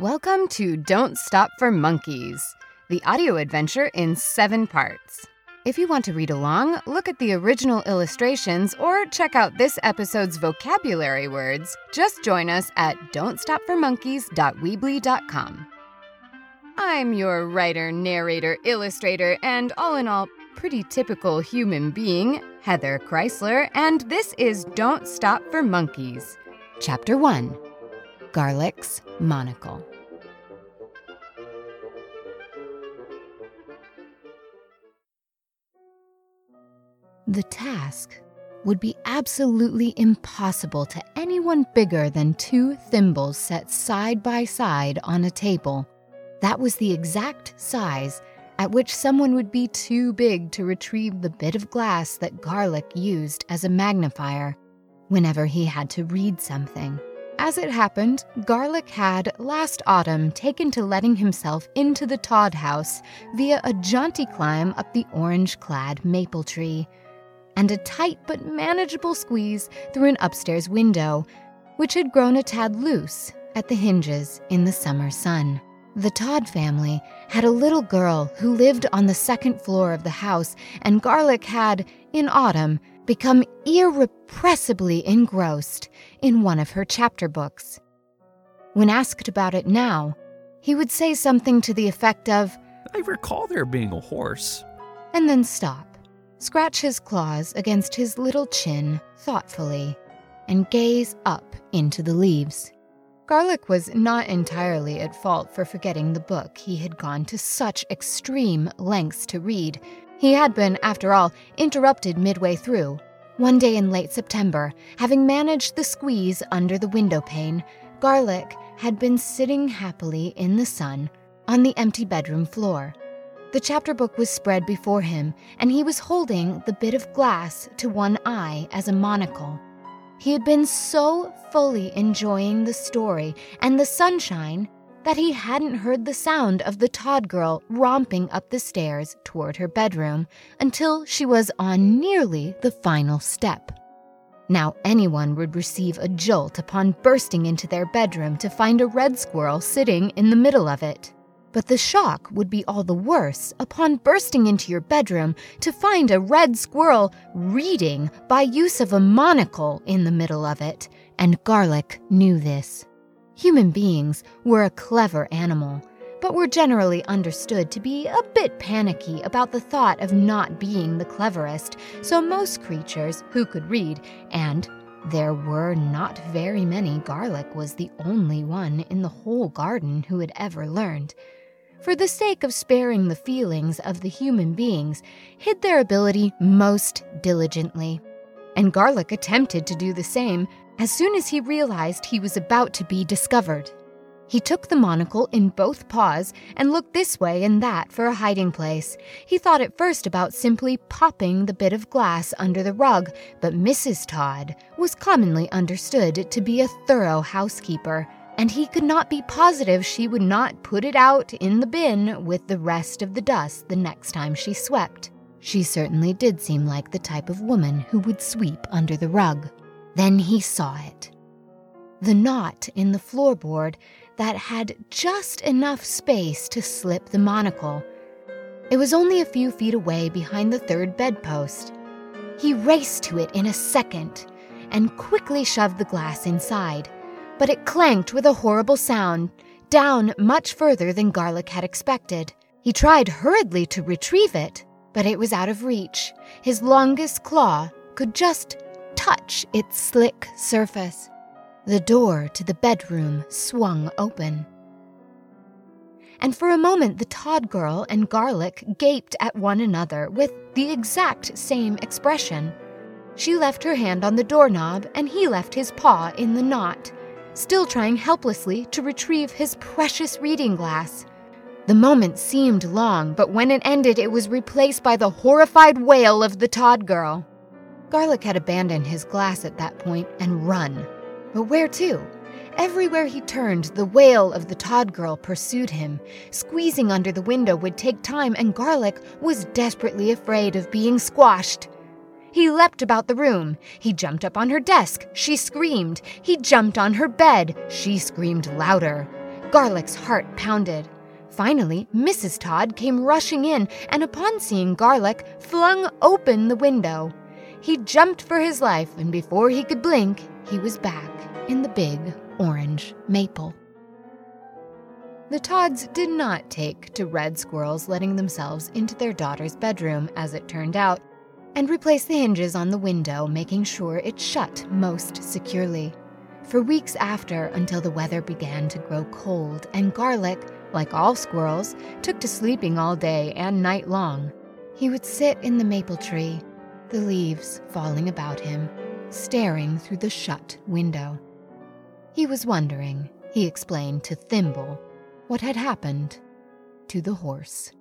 Welcome to Don't Stop for Monkeys, the audio adventure in seven parts. If you want to read along, look at the original illustrations or check out this episode's vocabulary words, just join us at don'tstopformonkeys.weebly.com. I'm your writer, narrator, illustrator, and all in all, pretty typical human being, Heather Chrysler, and this is Don't Stop for Monkeys, Chapter 1 Garlic's Monocle. The task would be absolutely impossible to anyone bigger than two thimbles set side by side on a table. That was the exact size at which someone would be too big to retrieve the bit of glass that Garlic used as a magnifier whenever he had to read something. As it happened, Garlic had last autumn taken to letting himself into the Todd house via a jaunty climb up the orange clad maple tree and a tight but manageable squeeze through an upstairs window, which had grown a tad loose at the hinges in the summer sun. The Todd family had a little girl who lived on the second floor of the house, and Garlic had, in autumn, become irrepressibly engrossed in one of her chapter books. When asked about it now, he would say something to the effect of, I recall there being a horse. and then stop scratch his claws against his little chin thoughtfully, and gaze up into the leaves. Garlic was not entirely at fault for forgetting the book he had gone to such extreme lengths to read. He had been, after all, interrupted midway through. One day in late September, having managed the squeeze under the window pane, Garlic had been sitting happily in the sun on the empty bedroom floor. The chapter book was spread before him, and he was holding the bit of glass to one eye as a monocle. He had been so fully enjoying the story and the sunshine that he hadn't heard the sound of the Todd girl romping up the stairs toward her bedroom until she was on nearly the final step. Now, anyone would receive a jolt upon bursting into their bedroom to find a red squirrel sitting in the middle of it. But the shock would be all the worse upon bursting into your bedroom to find a red squirrel reading by use of a monocle in the middle of it, and Garlic knew this. Human beings were a clever animal, but were generally understood to be a bit panicky about the thought of not being the cleverest, so most creatures who could read, and there were not very many, Garlic was the only one in the whole garden who had ever learned for the sake of sparing the feelings of the human beings, hid their ability most diligently. And Garlic attempted to do the same as soon as he realized he was about to be discovered. He took the monocle in both paws and looked this way and that for a hiding place. He thought at first about simply popping the bit of glass under the rug, but Mrs. Todd was commonly understood to be a thorough housekeeper and he could not be positive she would not put it out in the bin with the rest of the dust the next time she swept. She certainly did seem like the type of woman who would sweep under the rug. Then he saw it. The knot in the floorboard that had just enough space to slip the monocle. It was only a few feet away behind the third bedpost. He raced to it in a second and quickly shoved the glass inside but it clanked with a horrible sound, down much further than Garlic had expected. He tried hurriedly to retrieve it, but it was out of reach. His longest claw could just touch its slick surface. The door to the bedroom swung open. And for a moment, the Todd girl and Garlic gaped at one another with the exact same expression. She left her hand on the doorknob, and he left his paw in the knot still trying helplessly to retrieve his precious reading glass. The moment seemed long, but when it ended, it was replaced by the horrified wail of the Todd girl. Garlic had abandoned his glass at that point and run. But where to? Everywhere he turned, the wail of the Todd girl pursued him. Squeezing under the window would take time, and Garlic was desperately afraid of being squashed. He leapt about the room. He jumped up on her desk. She screamed. He jumped on her bed. She screamed louder. Garlic's heart pounded. Finally, Mrs. Todd came rushing in and, upon seeing Garlick, flung open the window. He jumped for his life, and before he could blink, he was back in the big orange maple. The Todds did not take to red squirrels letting themselves into their daughter's bedroom, as it turned out, and replaced the hinges on the window, making sure it shut most securely. For weeks after, until the weather began to grow cold, and Garlic, like all squirrels, took to sleeping all day and night long, he would sit in the maple tree, the leaves falling about him, staring through the shut window. He was wondering, he explained to Thimble, what had happened to the horse.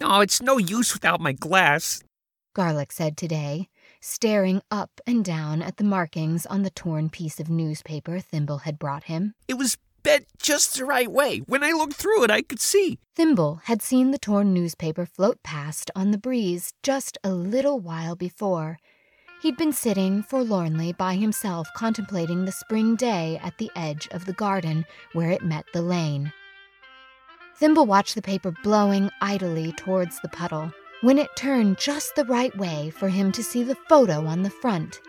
Oh, it's no use without my glass. Garlic said today, staring up and down at the markings on the torn piece of newspaper Thimble had brought him. It was bent just the right way. When I looked through it, I could see. Thimble had seen the torn newspaper float past on the breeze just a little while before. He'd been sitting forlornly by himself contemplating the spring day at the edge of the garden where it met the lane. Thimble watched the paper blowing idly towards the puddle when it turned just the right way for him to see the photo on the front.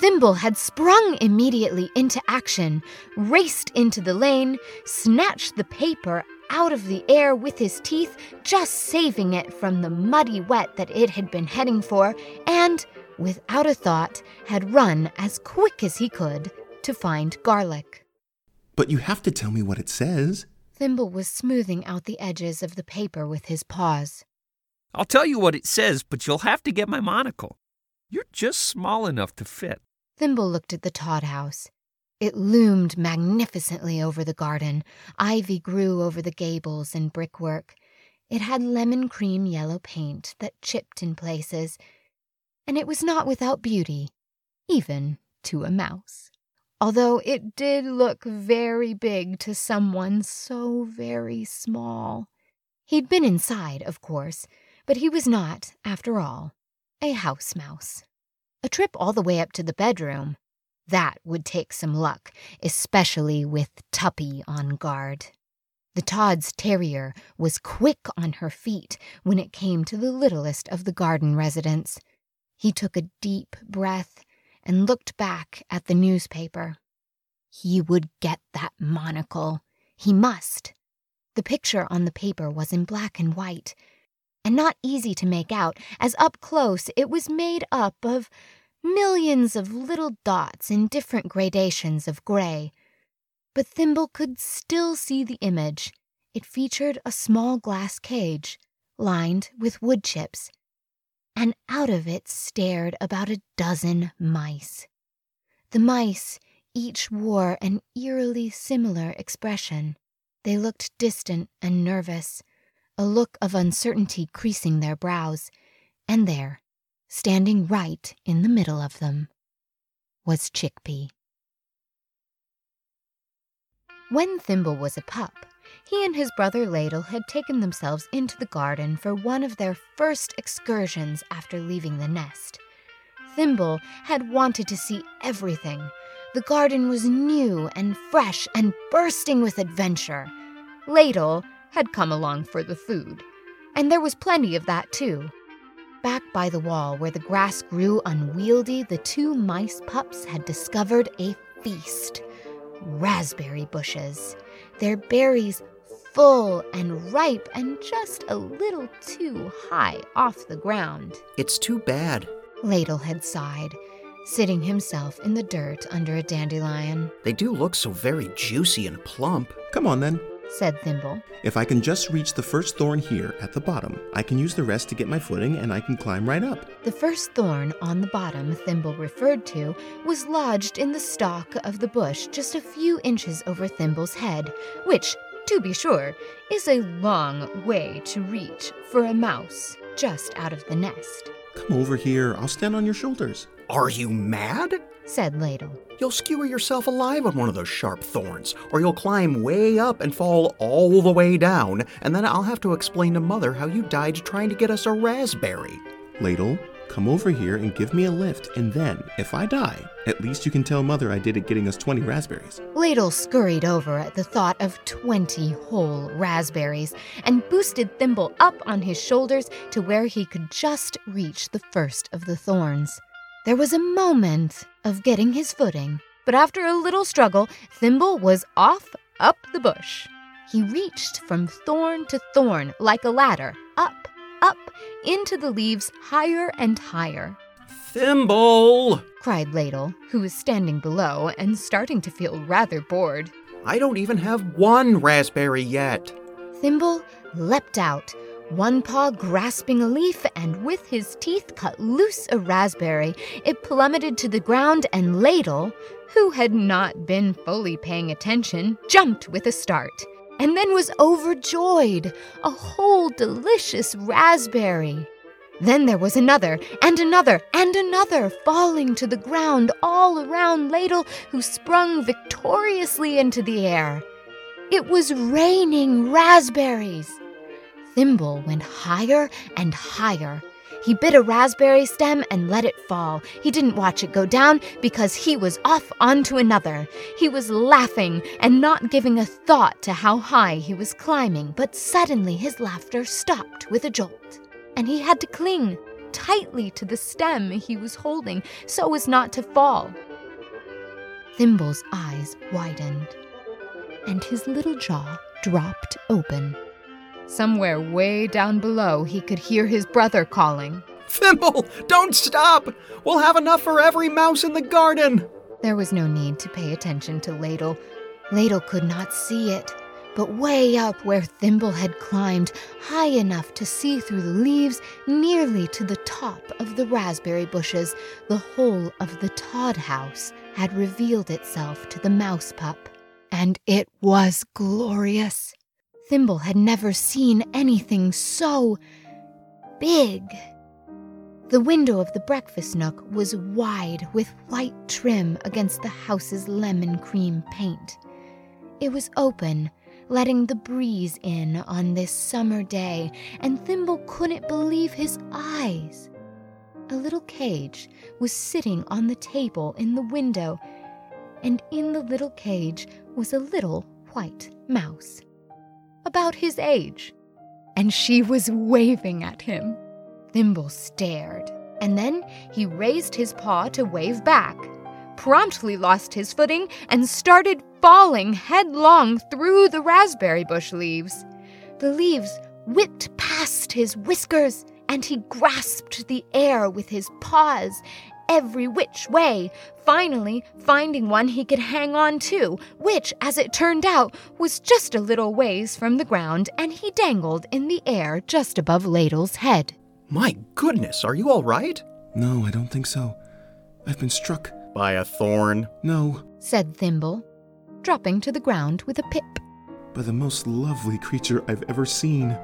Thimble had sprung immediately into action, raced into the lane, snatched the paper out of the air with his teeth, just saving it from the muddy wet that it had been heading for, and, without a thought, had run as quick as he could to find garlic. But you have to tell me what it says. Thimble was smoothing out the edges of the paper with his paws. I'll tell you what it says, but you'll have to get my monocle. You're just small enough to fit. Thimble looked at the Todd house. It loomed magnificently over the garden. Ivy grew over the gables and brickwork. It had lemon cream yellow paint that chipped in places, and it was not without beauty, even to a mouse. Although it did look very big to someone so very small. He'd been inside, of course, but he was not, after all, a house mouse. A trip all the way up to the bedroom. That would take some luck, especially with Tuppy on guard. The Todd's terrier was quick on her feet when it came to the littlest of the garden residents. He took a deep breath and looked back at the newspaper. He would get that monocle. He must. The picture on the paper was in black and white, and not easy to make out, as up close it was made up of millions of little dots in different gradations of gray. But Thimble could still see the image. It featured a small glass cage, lined with wood chips, and out of it stared about a dozen mice. The mice each wore an eerily similar expression. They looked distant and nervous a look of uncertainty creasing their brows, and there, standing right in the middle of them, was Chickpea. When Thimble was a pup, he and his brother Ladle had taken themselves into the garden for one of their first excursions after leaving the nest. Thimble had wanted to see everything. The garden was new and fresh and bursting with adventure. Ladle had come along for the food, and there was plenty of that too. Back by the wall where the grass grew unwieldy, the two mice pups had discovered a feast raspberry bushes, their berries full and ripe and just a little too high off the ground. It's too bad. Ladle had sighed, sitting himself in the dirt under a dandelion. They do look so very juicy and plump. Come on then. Said Thimble. If I can just reach the first thorn here at the bottom, I can use the rest to get my footing and I can climb right up. The first thorn on the bottom Thimble referred to was lodged in the stalk of the bush just a few inches over Thimble's head, which, to be sure, is a long way to reach for a mouse just out of the nest. Come over here, I'll stand on your shoulders. Are you mad? said Ladle. You'll skewer yourself alive on one of those sharp thorns, or you'll climb way up and fall all the way down, and then I'll have to explain to Mother how you died trying to get us a raspberry. Ladle, come over here and give me a lift, and then, if I die, at least you can tell Mother I did it getting us 20 raspberries. Ladle scurried over at the thought of 20 whole raspberries and boosted Thimble up on his shoulders to where he could just reach the first of the thorns. There was a moment of getting his footing, but after a little struggle, Thimble was off up the bush. He reached from thorn to thorn like a ladder, up, into the leaves higher and higher. Thimble! cried Ladle, who was standing below and starting to feel rather bored. I don't even have one raspberry yet. Thimble leapt out, one paw grasping a leaf, and with his teeth cut loose a raspberry. It plummeted to the ground, and Ladle, who had not been fully paying attention, jumped with a start, and then was overjoyed a whole delicious raspberry. Then there was another, and another, and another falling to the ground all around Ladle, who sprung victoriously into the air. It was raining raspberries. Thimble went higher and higher. He bit a raspberry stem and let it fall. He didn't watch it go down because he was off onto another. He was laughing and not giving a thought to how high he was climbing, but suddenly his laughter stopped with a jolt, and he had to cling tightly to the stem he was holding so as not to fall. Thimble's eyes widened, and his little jaw dropped open. Somewhere way down below, he could hear his brother calling. Thimble, don't stop! We'll have enough for every mouse in the garden! There was no need to pay attention to Ladle. Ladle could not see it, but way up where Thimble had climbed, high enough to see through the leaves, nearly to the top of the raspberry bushes, the whole of the Todd house had revealed itself to the mouse pup. And it was glorious. Thimble had never seen anything so big. The window of the breakfast nook was wide with white trim against the house's lemon cream paint. It was open, letting the breeze in on this summer day, and Thimble couldn't believe his eyes. A little cage was sitting on the table in the window, and in the little cage was a little white mouse about his age, and she was waving at him. Thimble stared, and then he raised his paw to wave back, promptly lost his footing, and started falling headlong through the raspberry bush leaves. The leaves whipped past his whiskers, and he grasped the air with his paws every which way, finally finding one he could hang on to, which, as it turned out, was just a little ways from the ground, and he dangled in the air just above Ladle's head. My goodness, are you all right? No, I don't think so. I've been struck. By a thorn. No, said Thimble, dropping to the ground with a pip. by the most lovely creature I've ever seen.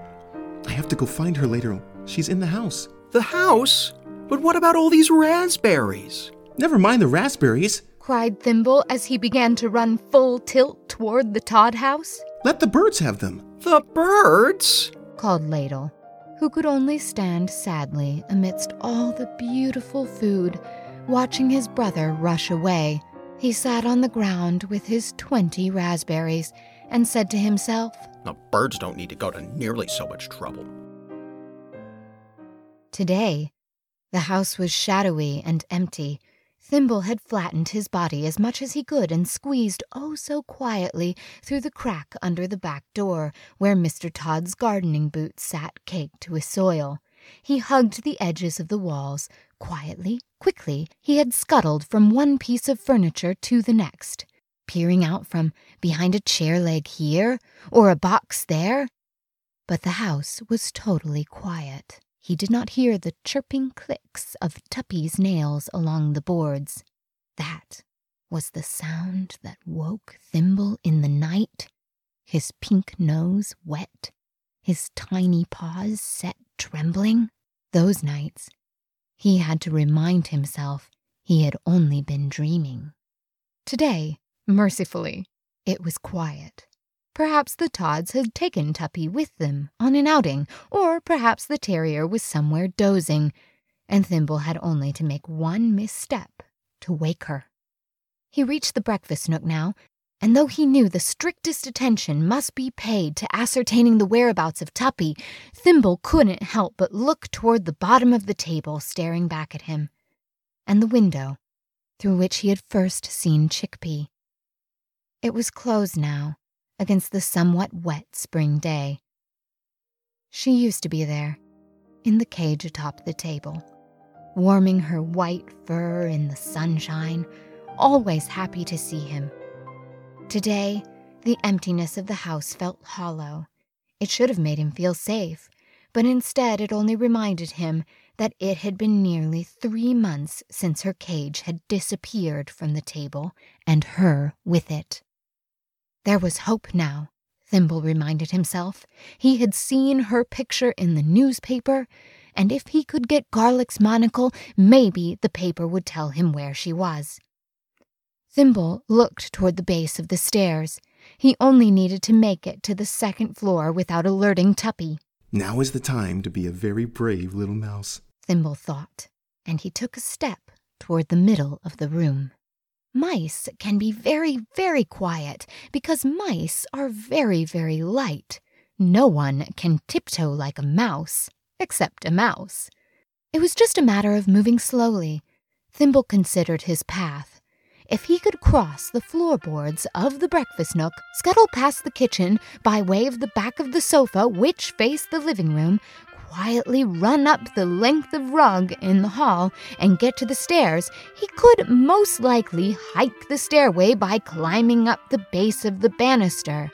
I have to go find her later. She's in the house. The house? But what about all these raspberries? Never mind the raspberries. cried Thimble as he began to run full tilt toward the Todd house. Let the birds have them. The birds? called Ladle, who could only stand sadly amidst all the beautiful food, watching his brother rush away. He sat on the ground with his twenty raspberries and said to himself, The birds don't need to go to nearly so much trouble. Today, the house was shadowy and empty. Thimble had flattened his body as much as he could and squeezed oh so quietly through the crack under the back door, where Mr. Todd's gardening boots sat caked to with soil. He hugged the edges of the walls. Quietly, quickly, he had scuttled from one piece of furniture to the next, peering out from behind a chair leg here or a box there. But the house was totally quiet. He did not hear the chirping clicks of Tuppy's nails along the boards. That was the sound that woke Thimble in the night, his pink nose wet, his tiny paws set trembling. Those nights, he had to remind himself he had only been dreaming. Today, mercifully, it was quiet. Perhaps the Todds had taken Tuppy with them on an outing, or perhaps the terrier was somewhere dozing. and Thimble had only to make one misstep to wake her. He reached the breakfast nook now, and though he knew the strictest attention must be paid to ascertaining the whereabouts of Tuppy, Thimble couldn't help but look toward the bottom of the table staring back at him, and the window through which he had first seen Chickpea. It was closed now, against the somewhat wet spring day. She used to be there, in the cage atop the table, warming her white fur in the sunshine, always happy to see him. Today, the emptiness of the house felt hollow. It should have made him feel safe, but instead it only reminded him that it had been nearly three months since her cage had disappeared from the table and her with it. There was hope now, Thimble reminded himself. He had seen her picture in the newspaper, and if he could get Garlic's monocle, maybe the paper would tell him where she was. Thimble looked toward the base of the stairs. He only needed to make it to the second floor without alerting Tuppy. Now is the time to be a very brave little mouse. Thimble thought, and he took a step toward the middle of the room. Mice can be very, very quiet because mice are very, very light. No one can tiptoe like a mouse, except a mouse. It was just a matter of moving slowly. Thimble considered his path. If he could cross the floorboards of the breakfast nook, scuttle past the kitchen by way of the back of the sofa which faced the living room, quietly run up the length of rug in the hall and get to the stairs, he could most likely hike the stairway by climbing up the base of the banister.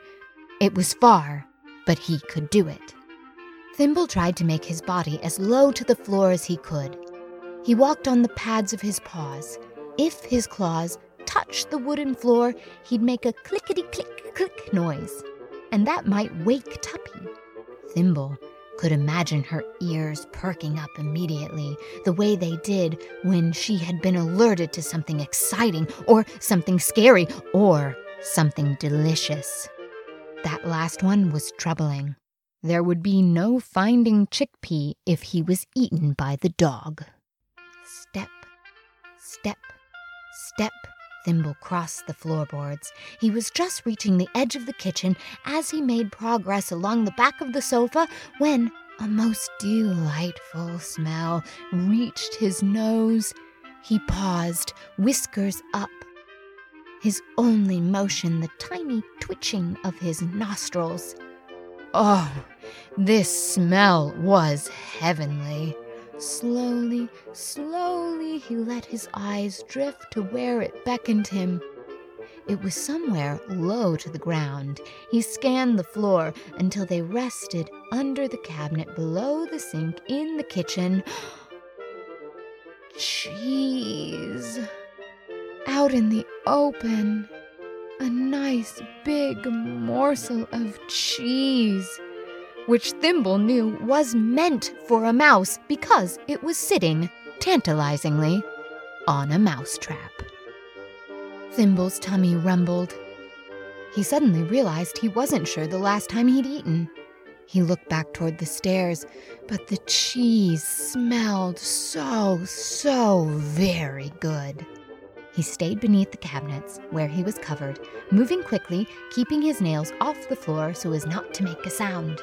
It was far, but he could do it. Thimble tried to make his body as low to the floor as he could. He walked on the pads of his paws. If his claws touched the wooden floor, he'd make a clickety click click noise, and that might wake Tuppy. Thimble could imagine her ears perking up immediately, the way they did when she had been alerted to something exciting, or something scary, or something delicious. That last one was troubling. There would be no finding Chickpea if he was eaten by the dog. Step, step, step. Thimble crossed the floorboards. He was just reaching the edge of the kitchen as he made progress along the back of the sofa when a most delightful smell reached his nose. He paused, whiskers up. His only motion the tiny twitching of his nostrils. Oh, this smell was heavenly. Slowly, slowly, he let his eyes drift to where it beckoned him. It was somewhere low to the ground. He scanned the floor until they rested under the cabinet below the sink in the kitchen. Cheese. Out in the open. A nice big morsel of cheese which Thimble knew was meant for a mouse because it was sitting, tantalizingly, on a mousetrap. Thimble's tummy rumbled. He suddenly realized he wasn't sure the last time he'd eaten. He looked back toward the stairs, but the cheese smelled so, so very good. He stayed beneath the cabinets, where he was covered, moving quickly, keeping his nails off the floor so as not to make a sound.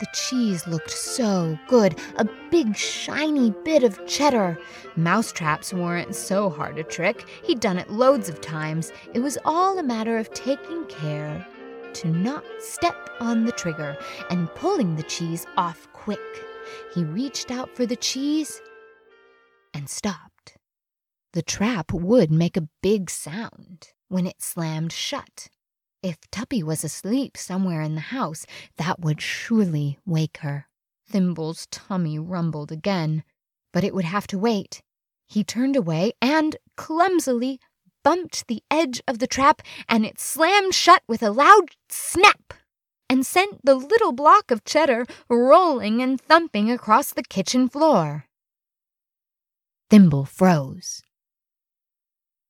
The cheese looked so good, a big shiny bit of cheddar. Mousetraps weren't so hard a trick. He'd done it loads of times. It was all a matter of taking care to not step on the trigger and pulling the cheese off quick. He reached out for the cheese and stopped. The trap would make a big sound when it slammed shut. If Tuppy was asleep somewhere in the house, that would surely wake her. Thimble's tummy rumbled again, but it would have to wait. He turned away and, clumsily, bumped the edge of the trap, and it slammed shut with a loud snap and sent the little block of cheddar rolling and thumping across the kitchen floor. Thimble froze.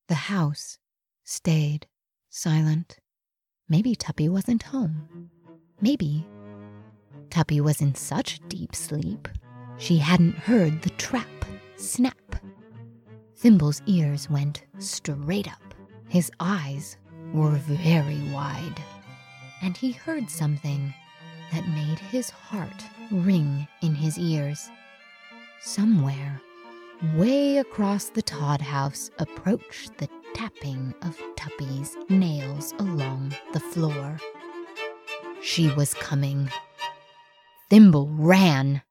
The house stayed silent. Maybe Tuppy wasn't home. Maybe Tuppy was in such deep sleep she hadn't heard the trap snap. Thimble's ears went straight up. His eyes were very wide. And he heard something that made his heart ring in his ears. Somewhere, way across the Todd house, approached the tapping of Tuppy's nails along the floor. She was coming. Thimble ran.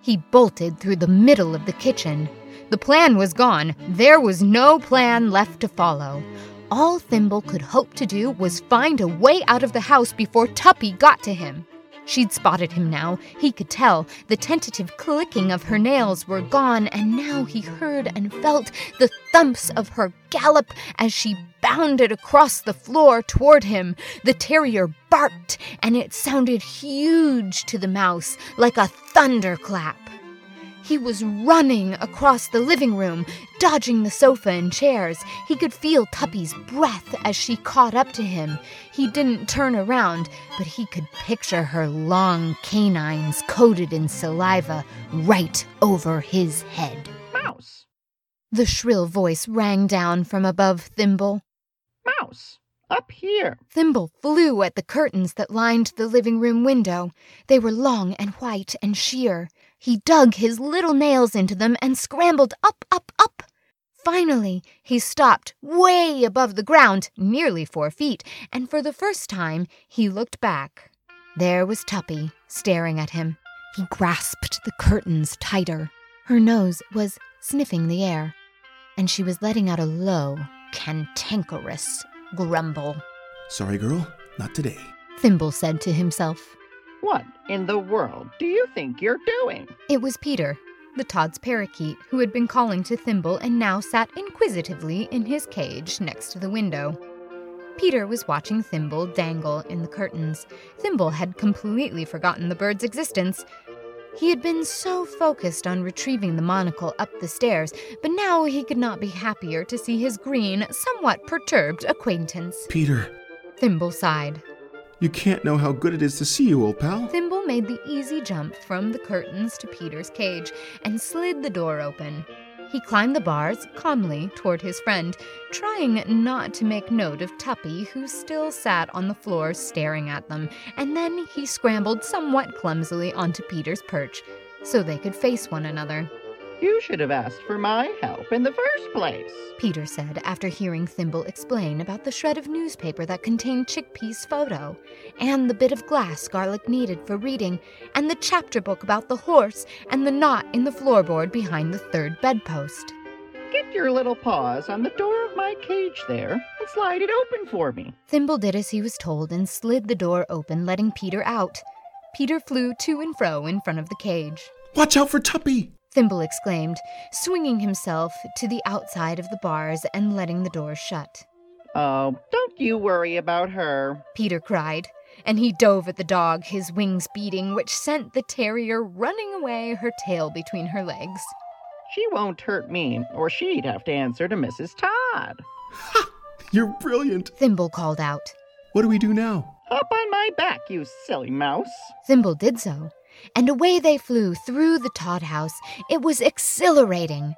He bolted through the middle of the kitchen. The plan was gone. There was no plan left to follow. All Thimble could hope to do was find a way out of the house before Tuppy got to him. She'd spotted him now. He could tell. The tentative clicking of her nails were gone, and now he heard and felt the thumps of her gallop as she bounded across the floor toward him. The terrier barked, and it sounded huge to the mouse, like a thunderclap. He was running across the living room, dodging the sofa and chairs. He could feel Tuppy's breath as she caught up to him. He didn't turn around, but he could picture her long canines coated in saliva right over his head. Mouse, The shrill voice rang down from above Thimble. mouse, up here. Thimble flew at the curtains that lined the living room window. They were long and white and sheer. He dug his little nails into them and scrambled up, up, up. Finally, he stopped way above the ground, nearly four feet, and for the first time he looked back. There was Tuppy, staring at him. He grasped the curtains tighter. Her nose was sniffing the air, and she was letting out a low, cantankerous grumble. Sorry, girl, not today. Thimble said to himself. What in the world do you think you're doing? It was Peter, the Todd's parakeet, who had been calling to Thimble and now sat inquisitively in his cage next to the window. Peter was watching Thimble dangle in the curtains. Thimble had completely forgotten the bird's existence. He had been so focused on retrieving the monocle up the stairs, but now he could not be happier to see his green, somewhat perturbed acquaintance. Peter, Thimble sighed. You can't know how good it is to see you, old pal. Thimble made the easy jump from the curtains to Peter's cage and slid the door open. He climbed the bars calmly toward his friend, trying not to make note of Tuppy, who still sat on the floor staring at them, and then he scrambled somewhat clumsily onto Peter's perch so they could face one another. You should have asked for my help in the first place. Peter said after hearing Thimble explain about the shred of newspaper that contained Chickpea's photo, and the bit of glass Garlic needed for reading, and the chapter book about the horse, and the knot in the floorboard behind the third bedpost. Get your little paws on the door of my cage there and slide it open for me. Thimble did as he was told and slid the door open, letting Peter out. Peter flew to and fro in front of the cage. Watch out for Tuppy! Thimble exclaimed, swinging himself to the outside of the bars and letting the door shut. Oh, don't you worry about her. Peter cried, and he dove at the dog, his wings beating, which sent the terrier running away, her tail between her legs. She won't hurt me, or she'd have to answer to Mrs. Todd. Ha! You're brilliant. Thimble called out. What do we do now? Hop on my back, you silly mouse. Thimble did so, and away they flew through the Todd house. It was exhilarating.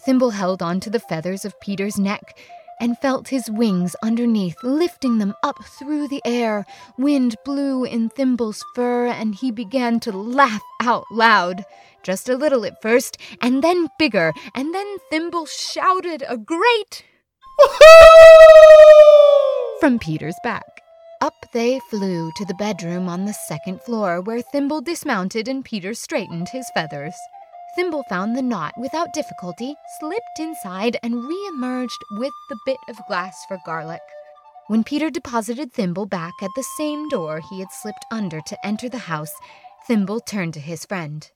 Thimble held on to the feathers of Peter's neck and felt his wings underneath, lifting them up through the air. Wind blew in Thimble's fur, and he began to laugh out loud. Just a little at first, and then bigger, and then Thimble shouted a great Woo-hoo! from Peter's back. Up they flew to the bedroom on the second floor, where Thimble dismounted and Peter straightened his feathers. Thimble found the knot without difficulty, slipped inside, and re-emerged with the bit of glass for garlic. When Peter deposited Thimble back at the same door he had slipped under to enter the house, Thimble turned to his friend.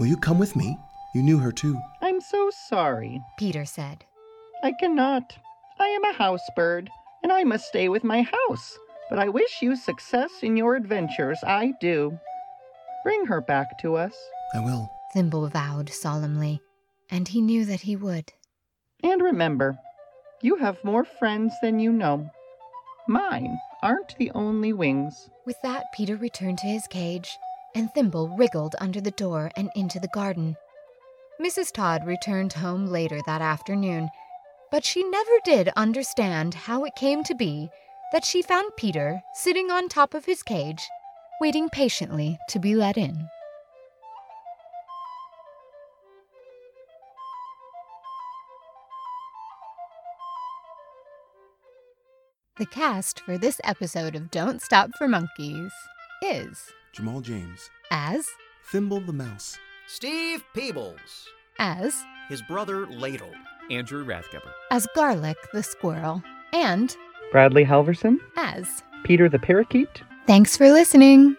Will you come with me? You knew her too. I'm so sorry. Peter said. I cannot. I am a house bird, and I must stay with my house. But I wish you success in your adventures, I do. Bring her back to us. I will. Thimble vowed solemnly, and he knew that he would. And remember, you have more friends than you know. Mine aren't the only wings. With that, Peter returned to his cage, and Thimble wriggled under the door and into the garden. Mrs. Todd returned home later that afternoon, but she never did understand how it came to be that she found Peter sitting on top of his cage, waiting patiently to be let in. The cast for this episode of Don't Stop for Monkeys is Jamal James. as, Thimble the Mouse. Steve Peebles. as, His brother Ladle. Andrew Rathgeber. as Garlic the squirrel, and Bradley Halverson, as. Peter the parakeet, Thanks for listening.